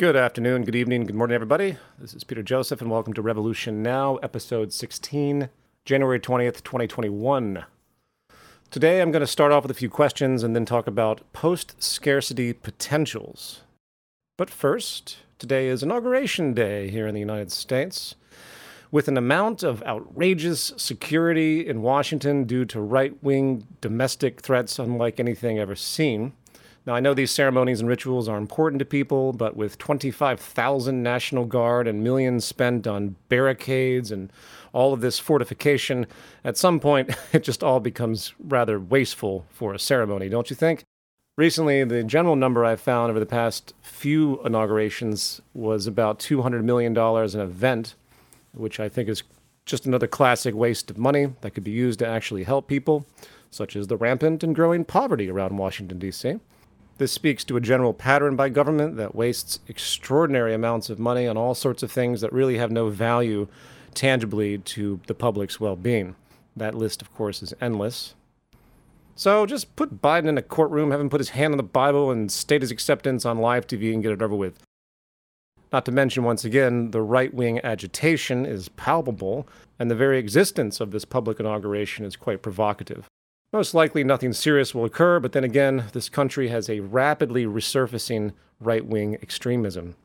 Good afternoon, good evening, good morning, everybody. This is Peter Joseph, and welcome to Revolution Now, episode 16, January 20th, 2021. Today, I'm going to start off with a few questions and then talk about post scarcity potentials. But first, today is Inauguration Day here in the United States. With an amount of outrageous security in Washington due to right wing domestic threats unlike anything ever seen, now, I know these ceremonies and rituals are important to people, but with 25,000 National Guard and millions spent on barricades and all of this fortification, at some point it just all becomes rather wasteful for a ceremony, don't you think? Recently, the general number I've found over the past few inaugurations was about $200 million in an event, which I think is just another classic waste of money that could be used to actually help people, such as the rampant and growing poverty around Washington, D.C. This speaks to a general pattern by government that wastes extraordinary amounts of money on all sorts of things that really have no value tangibly to the public's well being. That list, of course, is endless. So just put Biden in a courtroom, have him put his hand on the Bible, and state his acceptance on live TV and get it over with. Not to mention, once again, the right wing agitation is palpable, and the very existence of this public inauguration is quite provocative. Most likely, nothing serious will occur, but then again, this country has a rapidly resurfacing right wing extremism.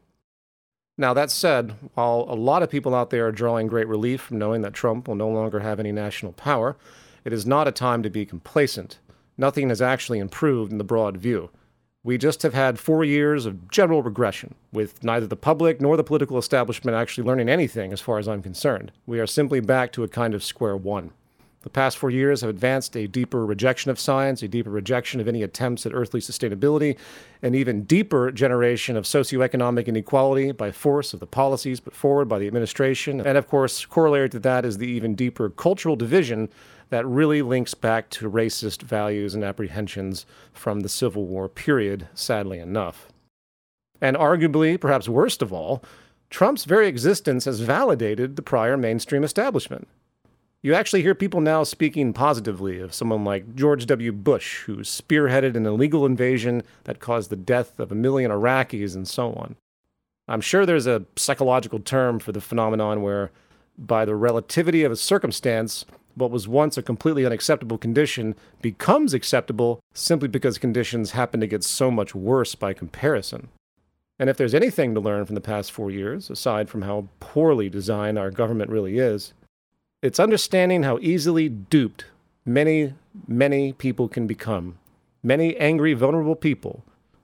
Now, that said, while a lot of people out there are drawing great relief from knowing that Trump will no longer have any national power, it is not a time to be complacent. Nothing has actually improved in the broad view. We just have had four years of general regression, with neither the public nor the political establishment actually learning anything as far as I'm concerned. We are simply back to a kind of square one. The past four years have advanced a deeper rejection of science, a deeper rejection of any attempts at earthly sustainability, an even deeper generation of socioeconomic inequality by force of the policies put forward by the administration. And of course, corollary to that is the even deeper cultural division that really links back to racist values and apprehensions from the Civil War period, sadly enough. And arguably, perhaps worst of all, Trump's very existence has validated the prior mainstream establishment. You actually hear people now speaking positively of someone like George W. Bush, who spearheaded an illegal invasion that caused the death of a million Iraqis and so on. I'm sure there's a psychological term for the phenomenon where, by the relativity of a circumstance, what was once a completely unacceptable condition becomes acceptable simply because conditions happen to get so much worse by comparison. And if there's anything to learn from the past four years, aside from how poorly designed our government really is, it's understanding how easily duped many, many people can become. Many angry, vulnerable people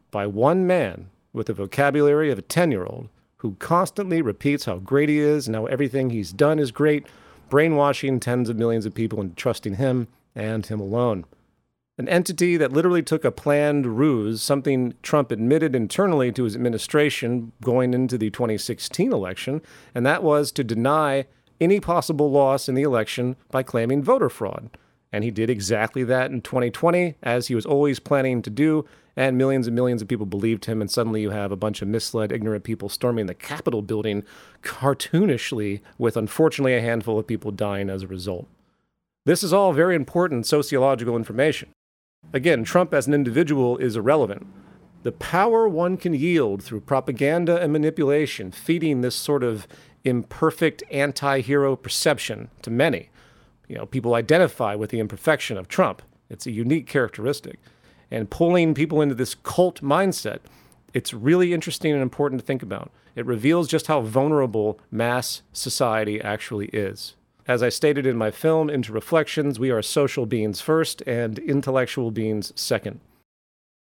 by one man with the vocabulary of a 10 year old who constantly repeats how great he is and how everything he's done is great, brainwashing tens of millions of people into trusting him and him alone. An entity that literally took a planned ruse, something Trump admitted internally to his administration going into the 2016 election, and that was to deny any possible loss in the election by claiming voter fraud. And he did exactly that in 2020, as he was always planning to do, and millions and millions of people believed him. And suddenly you have a bunch of misled, ignorant people storming the Capitol building cartoonishly, with unfortunately a handful of people dying as a result. This is all very important sociological information. Again, Trump as an individual is irrelevant. The power one can yield through propaganda and manipulation, feeding this sort of imperfect anti-hero perception to many. You know, people identify with the imperfection of Trump. It's a unique characteristic. And pulling people into this cult mindset, it's really interesting and important to think about. It reveals just how vulnerable mass society actually is. As I stated in my film, InterReflections, we are social beings first and intellectual beings second.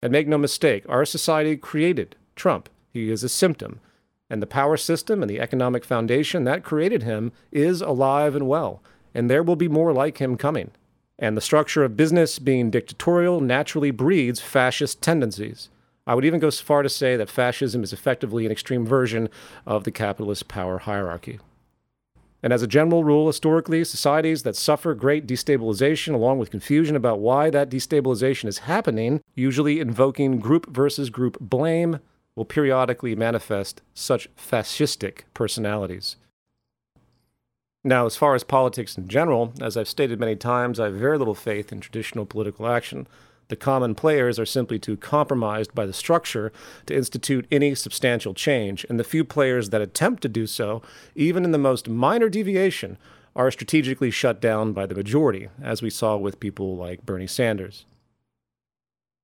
And make no mistake, our society created Trump. He is a symptom. And the power system and the economic foundation that created him is alive and well, and there will be more like him coming. And the structure of business being dictatorial naturally breeds fascist tendencies. I would even go so far to say that fascism is effectively an extreme version of the capitalist power hierarchy. And as a general rule, historically, societies that suffer great destabilization, along with confusion about why that destabilization is happening, usually invoking group versus group blame, will periodically manifest such fascistic personalities. Now, as far as politics in general, as I've stated many times, I have very little faith in traditional political action. The common players are simply too compromised by the structure to institute any substantial change, and the few players that attempt to do so, even in the most minor deviation, are strategically shut down by the majority, as we saw with people like Bernie Sanders.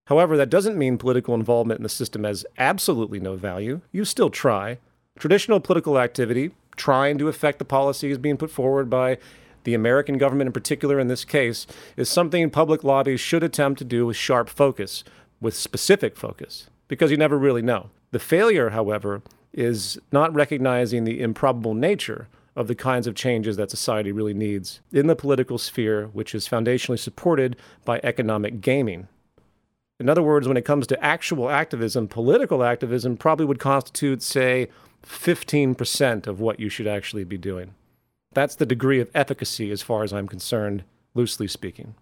However, that doesn't mean political involvement in the system has absolutely no value. You still try. Traditional political activity, trying to affect the policies being put forward by the American government in particular in this case, is something public lobbies should attempt to do with sharp focus, with specific focus, because you never really know. The failure, however, is not recognizing the improbable nature of the kinds of changes that society really needs in the political sphere, which is foundationally supported by economic gaming. In other words, when it comes to actual activism, political activism probably would constitute, say, 15% of what you should actually be doing. That's the degree of efficacy, as far as I'm concerned, loosely speaking.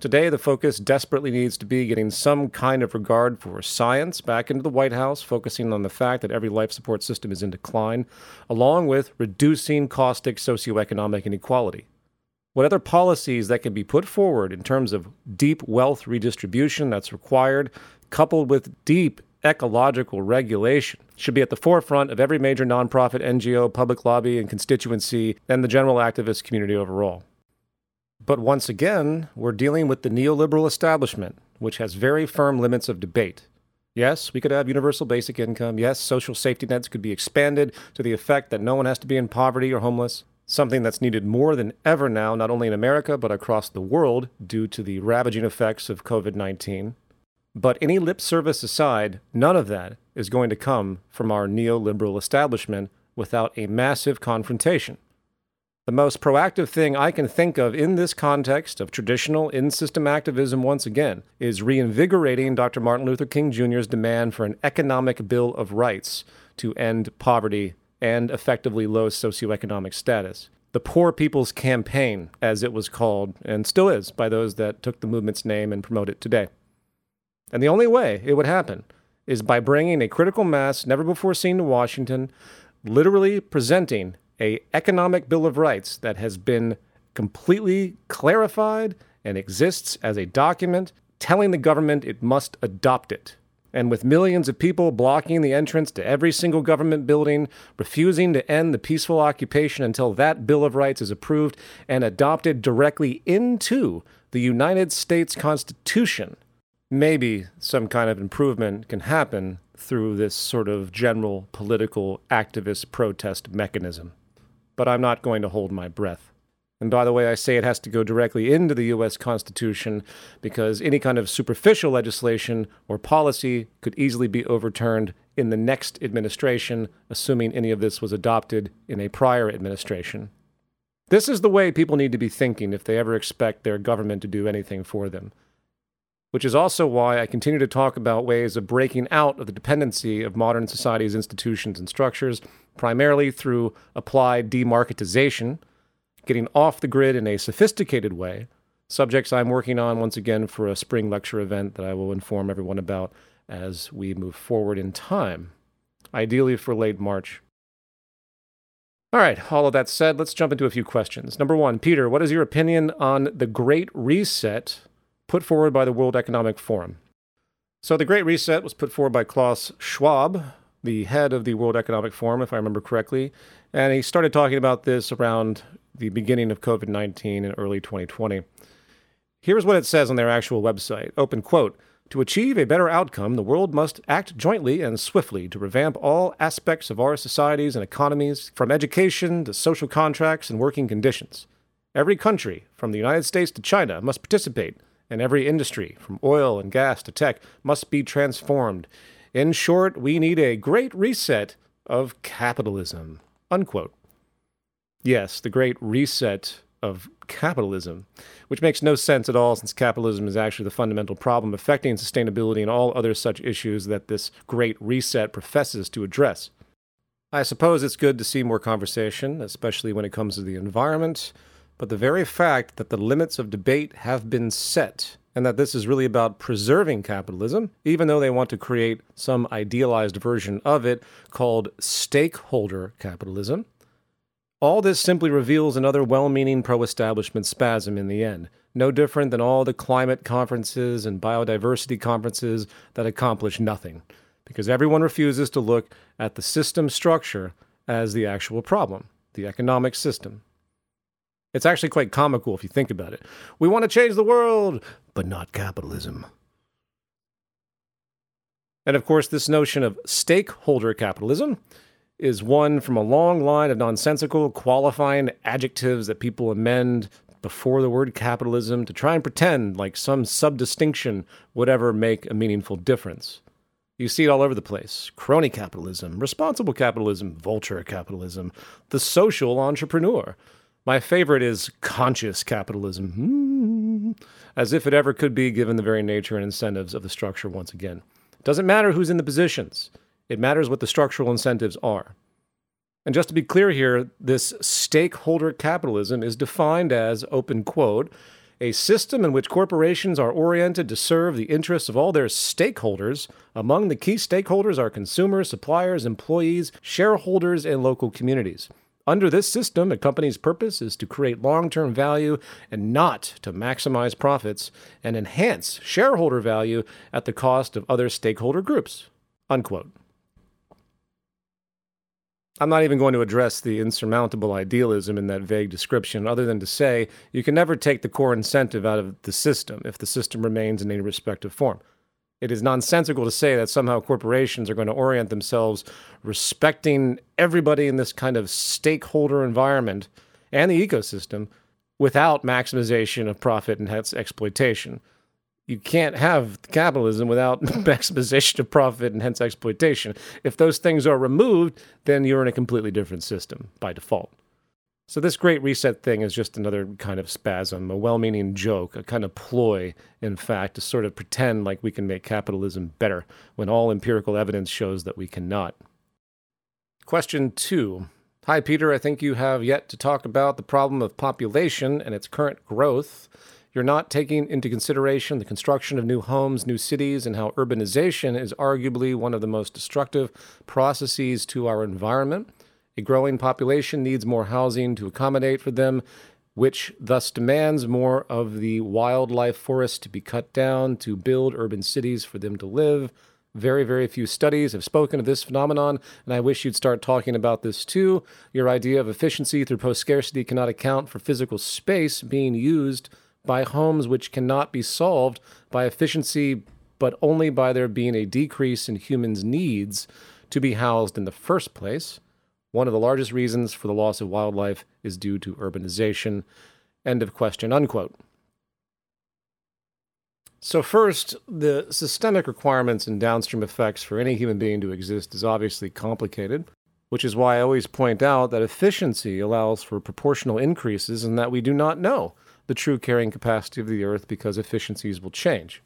Today, the focus desperately needs to be getting some kind of regard for science back into the White House, focusing on the fact that every life support system is in decline, along with reducing caustic socioeconomic inequality. What other policies that can be put forward in terms of deep wealth redistribution that's required, coupled with deep ecological regulation should be at the forefront of every major nonprofit, NGO, public lobby, and constituency, and the general activist community overall. But once again, we're dealing with the neoliberal establishment, which has very firm limits of debate. Yes, we could have universal basic income. Yes, social safety nets could be expanded to the effect that no one has to be in poverty or homeless, something that's needed more than ever now, not only in America, but across the world due to the ravaging effects of COVID 19. But any lip service aside, none of that is going to come from our neoliberal establishment without a massive confrontation. The most proactive thing I can think of in this context of traditional in system activism, once again, is reinvigorating Dr. Martin Luther King Jr.'s demand for an economic Bill of Rights to end poverty and effectively low socioeconomic status. The Poor People's Campaign, as it was called, and still is by those that took the movement's name and promote it today. And the only way it would happen is by bringing a critical mass never before seen to Washington, literally presenting a economic bill of rights that has been completely clarified and exists as a document telling the government it must adopt it. And with millions of people blocking the entrance to every single government building, refusing to end the peaceful occupation until that Bill of Rights is approved and adopted directly into the United States Constitution, maybe some kind of improvement can happen through this sort of general political activist protest mechanism. But I'm not going to hold my breath. And by the way, I say it has to go directly into the US Constitution because any kind of superficial legislation or policy could easily be overturned in the next administration, assuming any of this was adopted in a prior administration. This is the way people need to be thinking if they ever expect their government to do anything for them which is also why I continue to talk about ways of breaking out of the dependency of modern society's institutions and structures, primarily through applied demarketization, getting off the grid in a sophisticated way, subjects I'm working on once again for a spring lecture event that I will inform everyone about as we move forward in time, ideally for late March. All right, all of that said, let's jump into a few questions. Number one, Peter, what is your opinion on the Great Reset put forward by the World Economic Forum. So the Great Reset was put forward by Klaus Schwab, the head of the World Economic Forum, if I remember correctly. And he started talking about this around the beginning of COVID 19 and early 2020. Here's what it says on their actual website open quote To achieve a better outcome, the world must act jointly and swiftly to revamp all aspects of our societies and economies, from education to social contracts and working conditions. Every country, from the United States to China, must participate and every industry, from oil and gas to tech, must be transformed. In short, we need a great reset of capitalism. Unquote. Yes, the great reset of capitalism, which makes no sense at all since capitalism is actually the fundamental problem affecting sustainability and all other such issues that this great reset professes to address. I suppose it's good to see more conversation, especially when it comes to the environment, but the very fact that the limits of debate have been set and that this is really about preserving capitalism, even though they want to create some idealized version of it called stakeholder capitalism. All this simply reveals another well meaning pro establishment spasm in the end. no different than all the climate conferences and biodiversity conferences that accomplish nothing, because everyone refuses to look at the system structure as the actual problem, the economic system. It's actually quite comical if you think about it. We want to change the world, but not capitalism. And of course, this notion of stakeholder capitalism is one from a long line of nonsensical qualifying adjectives that people amend before the word capitalism to try and pretend like some subdistinction would ever make a meaningful difference. You see it all over the place crony capitalism, responsible capitalism, vulture capitalism, the social entrepreneur. My favorite is conscious capitalism, hmm. as if it ever could be given the very nature and incentives of the structure once again. It doesn't matter who's in the positions, it matters what the structural incentives are. And just to be clear here, this stakeholder capitalism is defined as, open quote, a system in which corporations are oriented to serve the interests of all their stakeholders. Among the key stakeholders are consumers, suppliers, employees, shareholders, and local communities. Under this system, a company's purpose is to create long term value and not to maximize profits and enhance shareholder value at the cost of other stakeholder groups. Unquote. I'm not even going to address the insurmountable idealism in that vague description, other than to say you can never take the core incentive out of the system if the system remains in any respective form. It is nonsensical to say that somehow corporations are going to orient themselves respecting everybody in this kind of stakeholder environment and the ecosystem without maximization of profit and hence exploitation you can't have capitalism without maximization of profit and hence exploitation. If those things are removed, then you're in a completely different system by default. So, this great reset thing is just another kind of spasm, a well meaning joke, a kind of ploy, in fact, to sort of pretend like we can make capitalism better when all empirical evidence shows that we cannot. Question two Hi, Peter. I think you have yet to talk about the problem of population and its current growth. You're not taking into consideration the construction of new homes, new cities, and how urbanization is arguably one of the most destructive processes to our environment. A growing population needs more housing to accommodate for them, which thus demands more of the wildlife forest to be cut down to build urban cities for them to live. Very, very few studies have spoken of this phenomenon, and I wish you'd start talking about this too. Your idea of efficiency through post scarcity cannot account for physical space being used by homes which cannot be solved by efficiency, but only by there being a decrease in humans' needs to be housed in the first place. One of the largest reasons for the loss of wildlife is due to urbanization. End of question, unquote. So, first, the systemic requirements and downstream effects for any human being to exist is obviously complicated, which is why I always point out that efficiency allows for proportional increases and that we do not know the true carrying capacity of the Earth because efficiencies will change.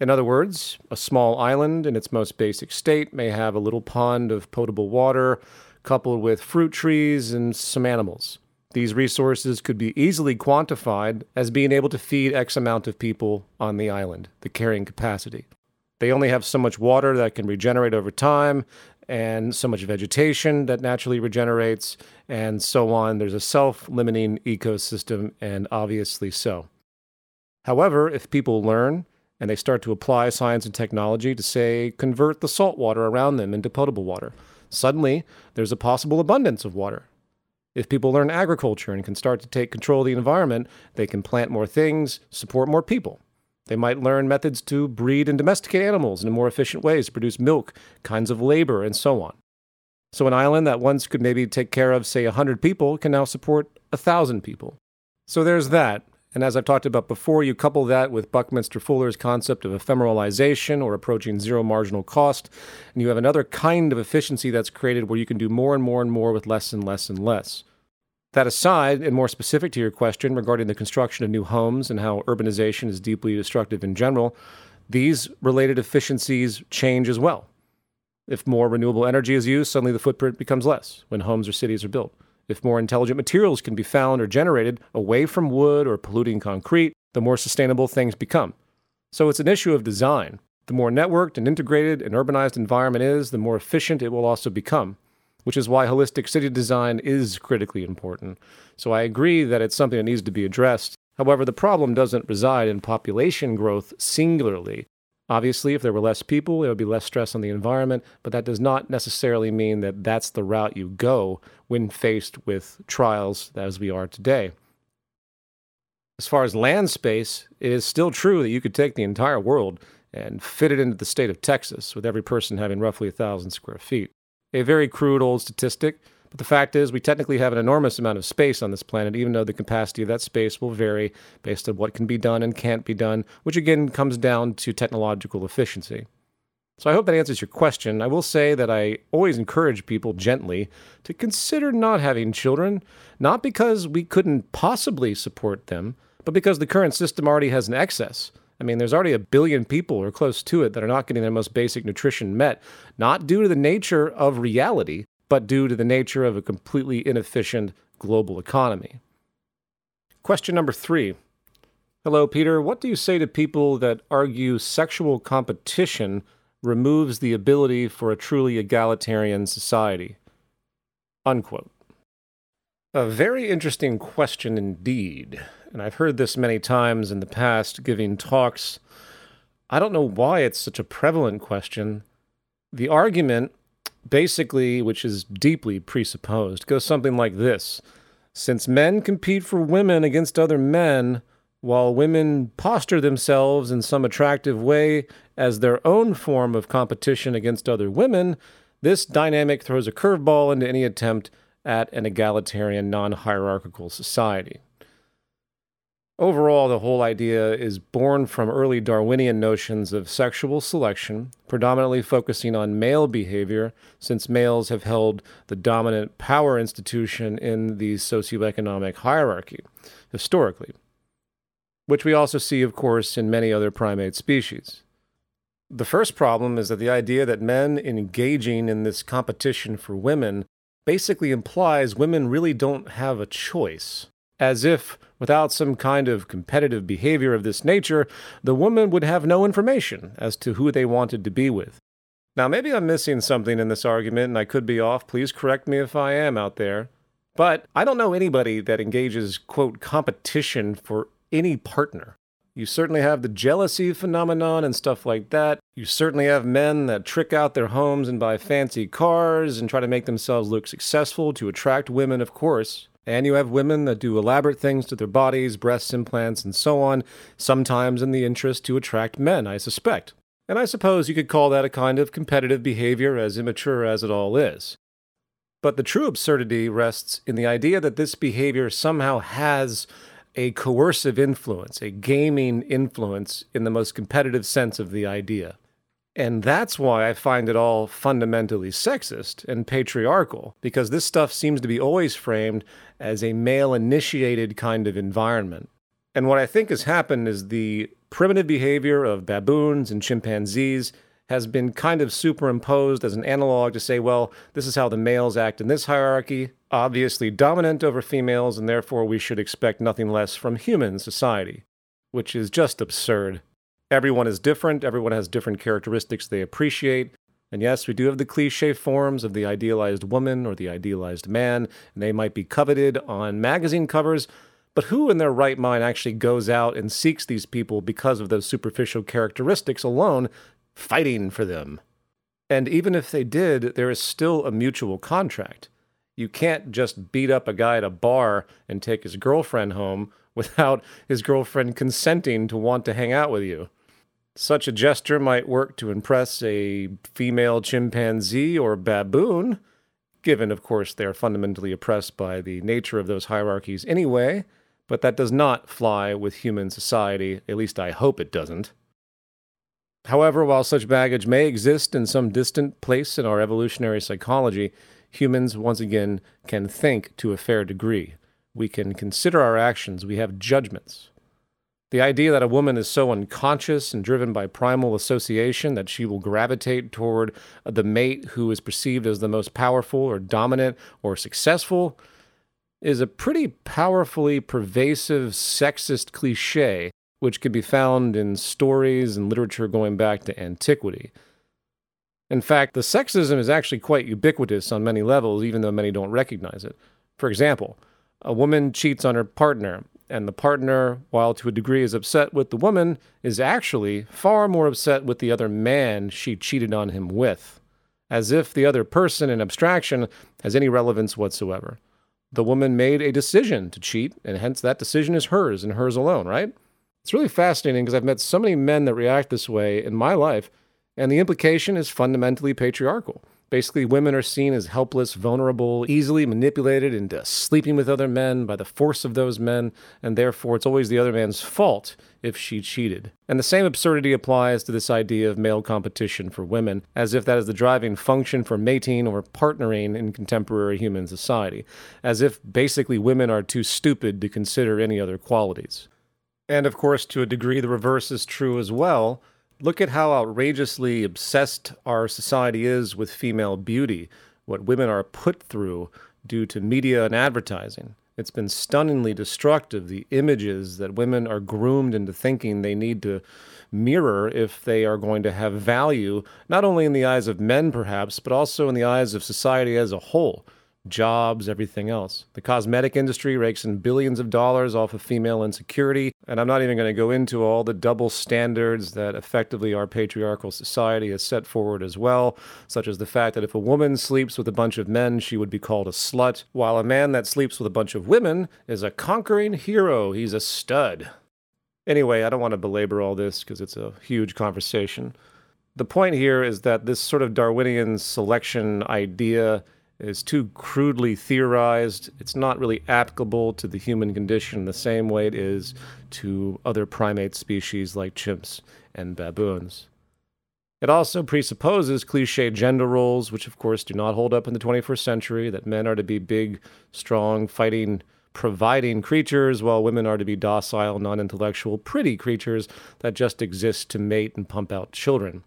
In other words, a small island in its most basic state may have a little pond of potable water coupled with fruit trees and some animals. These resources could be easily quantified as being able to feed X amount of people on the island, the carrying capacity. They only have so much water that can regenerate over time, and so much vegetation that naturally regenerates, and so on. There's a self limiting ecosystem, and obviously so. However, if people learn and they start to apply science and technology to, say, convert the salt water around them into potable water, suddenly there's a possible abundance of water. If people learn agriculture and can start to take control of the environment, they can plant more things, support more people. They might learn methods to breed and domesticate animals in more efficient ways produce milk, kinds of labor, and so on. So, an island that once could maybe take care of, say, 100 people can now support 1,000 people. So, there's that. And as I've talked about before, you couple that with Buckminster Fuller's concept of ephemeralization or approaching zero marginal cost, and you have another kind of efficiency that's created where you can do more and more and more with less and less and less. That aside, and more specific to your question regarding the construction of new homes and how urbanization is deeply destructive in general, these related efficiencies change as well. If more renewable energy is used, suddenly the footprint becomes less when homes or cities are built. If more intelligent materials can be found or generated away from wood or polluting concrete, the more sustainable things become. So it's an issue of design. The more networked and integrated an urbanized environment is, the more efficient it will also become which is why holistic city design is critically important. So I agree that it's something that needs to be addressed. However, the problem doesn't reside in population growth singularly. Obviously, if there were less people, there would be less stress on the environment, but that does not necessarily mean that that's the route you go when faced with trials as we are today. As far as land space, it is still true that you could take the entire world and fit it into the state of Texas, with every person having roughly a thousand square feet. A very crude old statistic, but the fact is, we technically have an enormous amount of space on this planet, even though the capacity of that space will vary based on what can be done and can't be done, which again comes down to technological efficiency. So I hope that answers your question. I will say that I always encourage people gently to consider not having children, not because we couldn't possibly support them, but because the current system already has an excess. I mean, there's already a billion people or close to it that are not getting their most basic nutrition met, not due to the nature of reality, but due to the nature of a completely inefficient global economy. Question number three. Hello, Peter. What do you say to people that argue sexual competition removes the ability for a truly egalitarian society? Unquote. A very interesting question indeed. And I've heard this many times in the past giving talks. I don't know why it's such a prevalent question. The argument basically, which is deeply presupposed, goes something like this Since men compete for women against other men, while women posture themselves in some attractive way as their own form of competition against other women, this dynamic throws a curveball into any attempt at an egalitarian, non hierarchical society. Overall, the whole idea is born from early Darwinian notions of sexual selection, predominantly focusing on male behavior, since males have held the dominant power institution in the socioeconomic hierarchy historically, which we also see, of course, in many other primate species. The first problem is that the idea that men engaging in this competition for women basically implies women really don't have a choice as if, without some kind of competitive behavior of this nature, the woman would have no information as to who they wanted to be with. Now, maybe I'm missing something in this argument and I could be off. Please correct me if I am out there. But I don't know anybody that engages, quote, competition for any partner. You certainly have the jealousy phenomenon and stuff like that. You certainly have men that trick out their homes and buy fancy cars and try to make themselves look successful to attract women, of course. And you have women that do elaborate things to their bodies, breast implants, and so on, sometimes in the interest to attract men, I suspect. And I suppose you could call that a kind of competitive behavior, as immature as it all is. But the true absurdity rests in the idea that this behavior somehow has a coercive influence, a gaming influence in the most competitive sense of the idea. And that's why I find it all fundamentally sexist and patriarchal, because this stuff seems to be always framed as a male initiated kind of environment. And what I think has happened is the primitive behavior of baboons and chimpanzees has been kind of superimposed as an analog to say, well, this is how the males act in this hierarchy, obviously dominant over females, and therefore we should expect nothing less from human society, which is just absurd. Everyone is different, everyone has different characteristics they appreciate. And yes, we do have the cliche forms of the idealized woman or the idealized man, and they might be coveted on magazine covers. But who in their right mind actually goes out and seeks these people because of those superficial characteristics alone, fighting for them? And even if they did, there is still a mutual contract. You can't just beat up a guy at a bar and take his girlfriend home without his girlfriend consenting to want to hang out with you. Such a gesture might work to impress a female chimpanzee or baboon, given, of course, they are fundamentally oppressed by the nature of those hierarchies anyway, but that does not fly with human society, at least I hope it doesn't. However, while such baggage may exist in some distant place in our evolutionary psychology, humans, once again, can think to a fair degree. We can consider our actions, we have judgments. The idea that a woman is so unconscious and driven by primal association that she will gravitate toward the mate who is perceived as the most powerful or dominant or successful is a pretty powerfully pervasive sexist cliche which can be found in stories and literature going back to antiquity. In fact, the sexism is actually quite ubiquitous on many levels, even though many don't recognize it. For example, a woman cheats on her partner, and the partner, while to a degree is upset with the woman, is actually far more upset with the other man she cheated on him with, as if the other person in abstraction has any relevance whatsoever. The woman made a decision to cheat, and hence that decision is hers and hers alone, right? It's really fascinating because I've met so many men that react this way in my life, and the implication is fundamentally patriarchal. Basically, women are seen as helpless, vulnerable, easily manipulated into sleeping with other men by the force of those men, and therefore it's always the other man's fault if she cheated. And the same absurdity applies to this idea of male competition for women, as if that is the driving function for mating or partnering in contemporary human society, as if basically women are too stupid to consider any other qualities. And of course, to a degree, the reverse is true as well Look at how outrageously obsessed our society is with female beauty, what women are put through due to media and advertising. It's been stunningly destructive, the images that women are groomed into thinking they need to mirror if they are going to have value, not only in the eyes of men, perhaps, but also in the eyes of society as a whole jobs, everything else. The cosmetic industry rakes in billions of dollars off of female insecurity, and I'm not even going to go into all the double standards that effectively our patriarchal society has set forward as well, such as the fact that if a woman sleeps with a bunch of men, she would be called a slut, while a man that sleeps with a bunch of women is a conquering hero. He's a stud. Anyway, I don't want to belabor all this because it's a huge conversation. The point here is that this sort of Darwinian selection idea is too crudely theorized. It's not really applicable to the human condition the same way it is to other primate species like chimps and baboons. It also presupposes cliche gender roles, which of course do not hold up in the 21st century, that men are to be big, strong, fighting, providing creatures, while women are to be docile, non intellectual, pretty creatures that just exist to mate and pump out children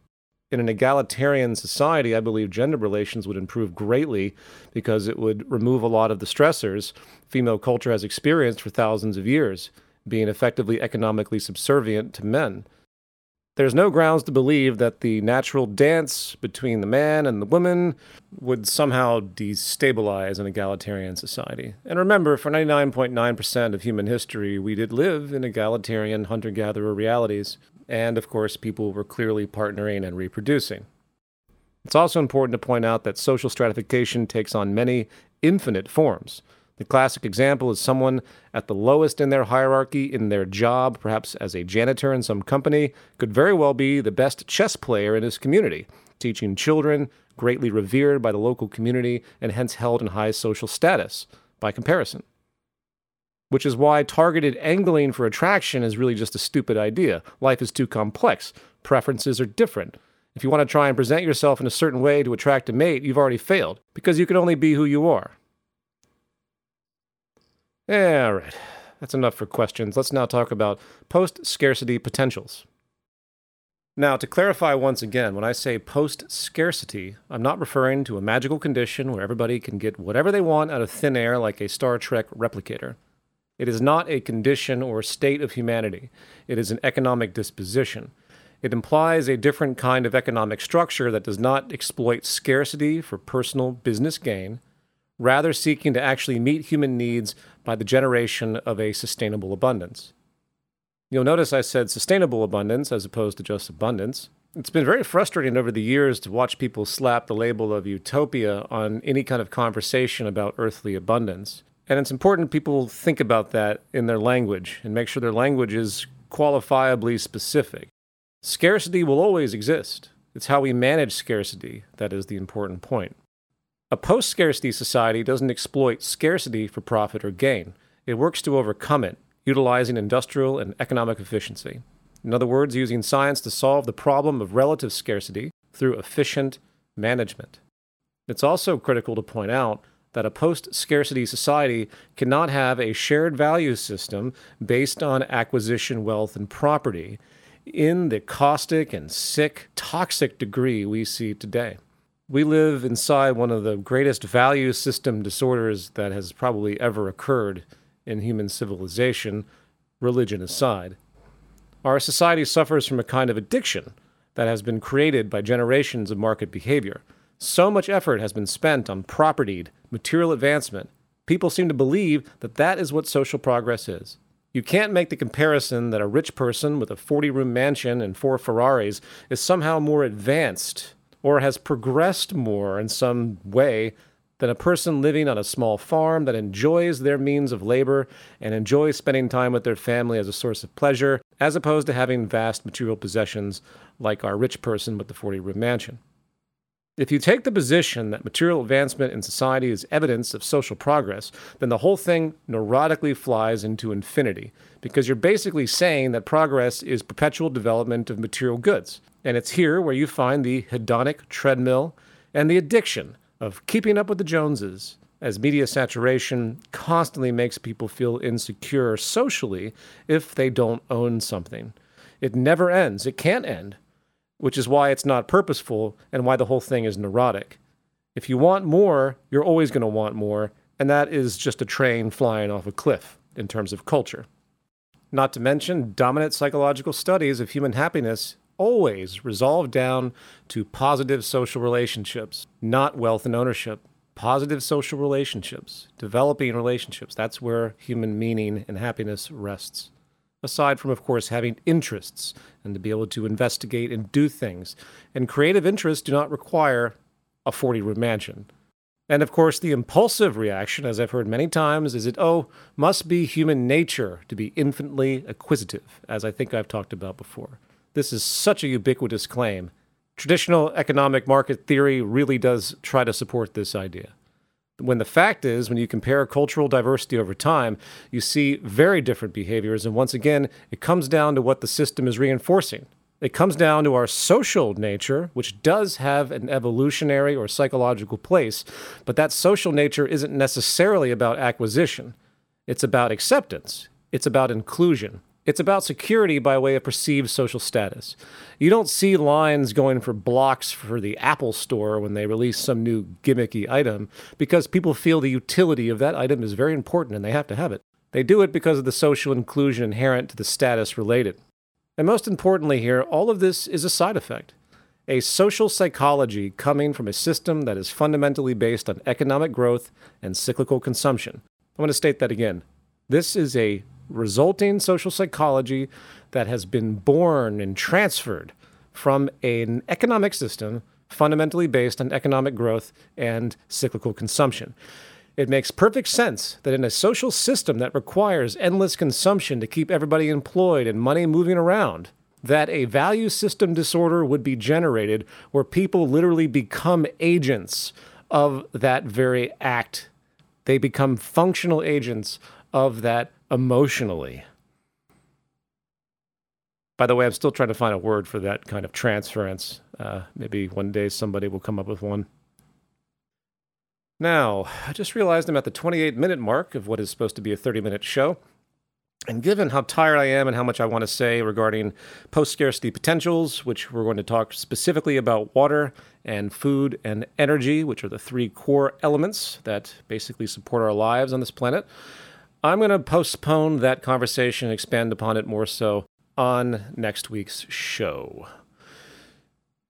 in an egalitarian society, I believe gender relations would improve greatly because it would remove a lot of the stressors female culture has experienced for thousands of years, being effectively economically subservient to men. There's no grounds to believe that the natural dance between the man and the woman would somehow destabilize an egalitarian society. And remember, for 99.9% of human history, we did live in egalitarian hunter gatherer realities. And of course, people were clearly partnering and reproducing. It's also important to point out that social stratification takes on many infinite forms. The classic example is someone at the lowest in their hierarchy in their job, perhaps as a janitor in some company, could very well be the best chess player in his community, teaching children, greatly revered by the local community, and hence held in high social status by comparison which is why targeted angling for attraction is really just a stupid idea. Life is too complex, preferences are different. If you want to try and present yourself in a certain way to attract a mate, you've already failed, because you can only be who you are. All right, that's enough for questions. Let's now talk about post scarcity potentials. Now, to clarify once again, when I say post scarcity, I'm not referring to a magical condition where everybody can get whatever they want out of thin air like a Star Trek replicator. It is not a condition or state of humanity, it is an economic disposition. It implies a different kind of economic structure that does not exploit scarcity for personal business gain, rather, seeking to actually meet human needs by the generation of a sustainable abundance. You'll notice I said sustainable abundance as opposed to just abundance. It's been very frustrating over the years to watch people slap the label of utopia on any kind of conversation about earthly abundance. And it's important people think about that in their language and make sure their language is qualifiably specific. Scarcity will always exist. It's how we manage scarcity that is the important point. A post scarcity society doesn't exploit scarcity for profit or gain, it works to overcome it, utilizing industrial and economic efficiency. In other words, using science to solve the problem of relative scarcity through efficient management. It's also critical to point out that a post scarcity society cannot have a shared value system based on acquisition, wealth, and property in the caustic and sick, toxic degree we see today. We live inside one of the greatest value system disorders that has probably ever occurred in human civilization, religion aside. Our society suffers from a kind of addiction that has been created by generations of market behavior. So much effort has been spent on propertied, material advancement. People seem to believe that that is what social progress is. You can't make the comparison that a rich person with a 40 room mansion and four Ferraris is somehow more advanced or has progressed more in some way than a person living on a small farm that enjoys their means of labor and enjoys spending time with their family as a source of pleasure, as opposed to having vast material possessions like our rich person with the 40 room mansion. If you take the position that material advancement in society is evidence of social progress, then the whole thing neurotically flies into infinity, because you're basically saying that progress is perpetual development of material goods. And it's here where you find the hedonic treadmill and the addiction of keeping up with the Joneses, as media saturation constantly makes people feel insecure socially if they don't own something. It never ends, it can't end, which is why it's not purposeful and why the whole thing is neurotic. If you want more, you're always going to want more, and that is just a train flying off a cliff in terms of culture. Not to mention, dominant psychological studies of human happiness always resolve down to positive social relationships, not wealth and ownership. Positive social relationships, developing relationships. That's where human meaning and happiness rests. Aside from, of course, having interests and to be able to investigate and do things. And creative interests do not require a 40 room mansion. And of course, the impulsive reaction, as I've heard many times, is it, oh, must be human nature to be infinitely acquisitive, as I think I've talked about before. This is such a ubiquitous claim. Traditional economic market theory really does try to support this idea. When the fact is, when you compare cultural diversity over time, you see very different behaviors. And once again, it comes down to what the system is reinforcing. It comes down to our social nature, which does have an evolutionary or psychological place, but that social nature isn't necessarily about acquisition. It's about acceptance, it's about inclusion. It's about security by way of perceived social status. You don't see lines going for blocks for the Apple Store when they release some new gimmicky item because people feel the utility of that item is very important and they have to have it. They do it because of the social inclusion inherent to the status related. And most importantly, here, all of this is a side effect a social psychology coming from a system that is fundamentally based on economic growth and cyclical consumption. I want to state that again. This is a resulting social psychology that has been born and transferred from an economic system fundamentally based on economic growth and cyclical consumption. It makes perfect sense that in a social system that requires endless consumption to keep everybody employed and money moving around, that a value system disorder would be generated where people literally become agents of that very act. They become functional agents of that emotionally. By the way, I'm still trying to find a word for that kind of transference. Uh, maybe one day somebody will come up with one. Now, I just realized I'm at the 28 minute mark of what is supposed to be a 30 minute show. And given how tired I am and how much I want to say regarding post scarcity potentials, which we're going to talk specifically about water and food and energy, which are the three core elements that basically support our lives on this planet, I'm going to postpone that conversation, expand upon it more so on next week's show.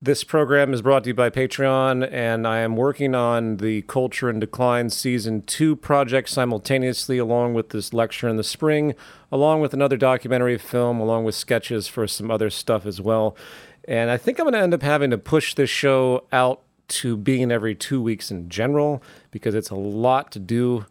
This program is brought to you by Patreon, and I am working on the Culture in Decline Season 2 project simultaneously, along with this lecture in the spring, along with another documentary film, along with sketches for some other stuff as well. And I think I'm going to end up having to push this show out to being every two weeks in general because it's a lot to do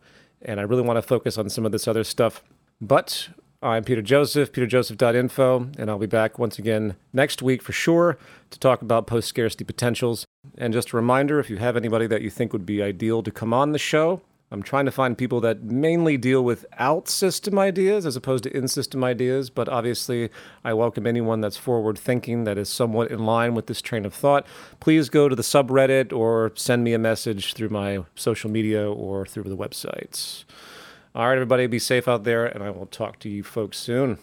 and I really want to focus on some of this other stuff. But I'm Peter Joseph, peterjoseph.info, and I'll be back once again next week for sure to talk about post scarcity potentials. And just a reminder if you have anybody that you think would be ideal to come on the show, I'm trying to find people that mainly deal with out system ideas as opposed to in system ideas, but obviously I welcome anyone that's forward thinking that is somewhat in line with this train of thought. Please go to the subreddit or send me a message through my social media or through the websites. All right, everybody, be safe out there, and I will talk to you folks soon.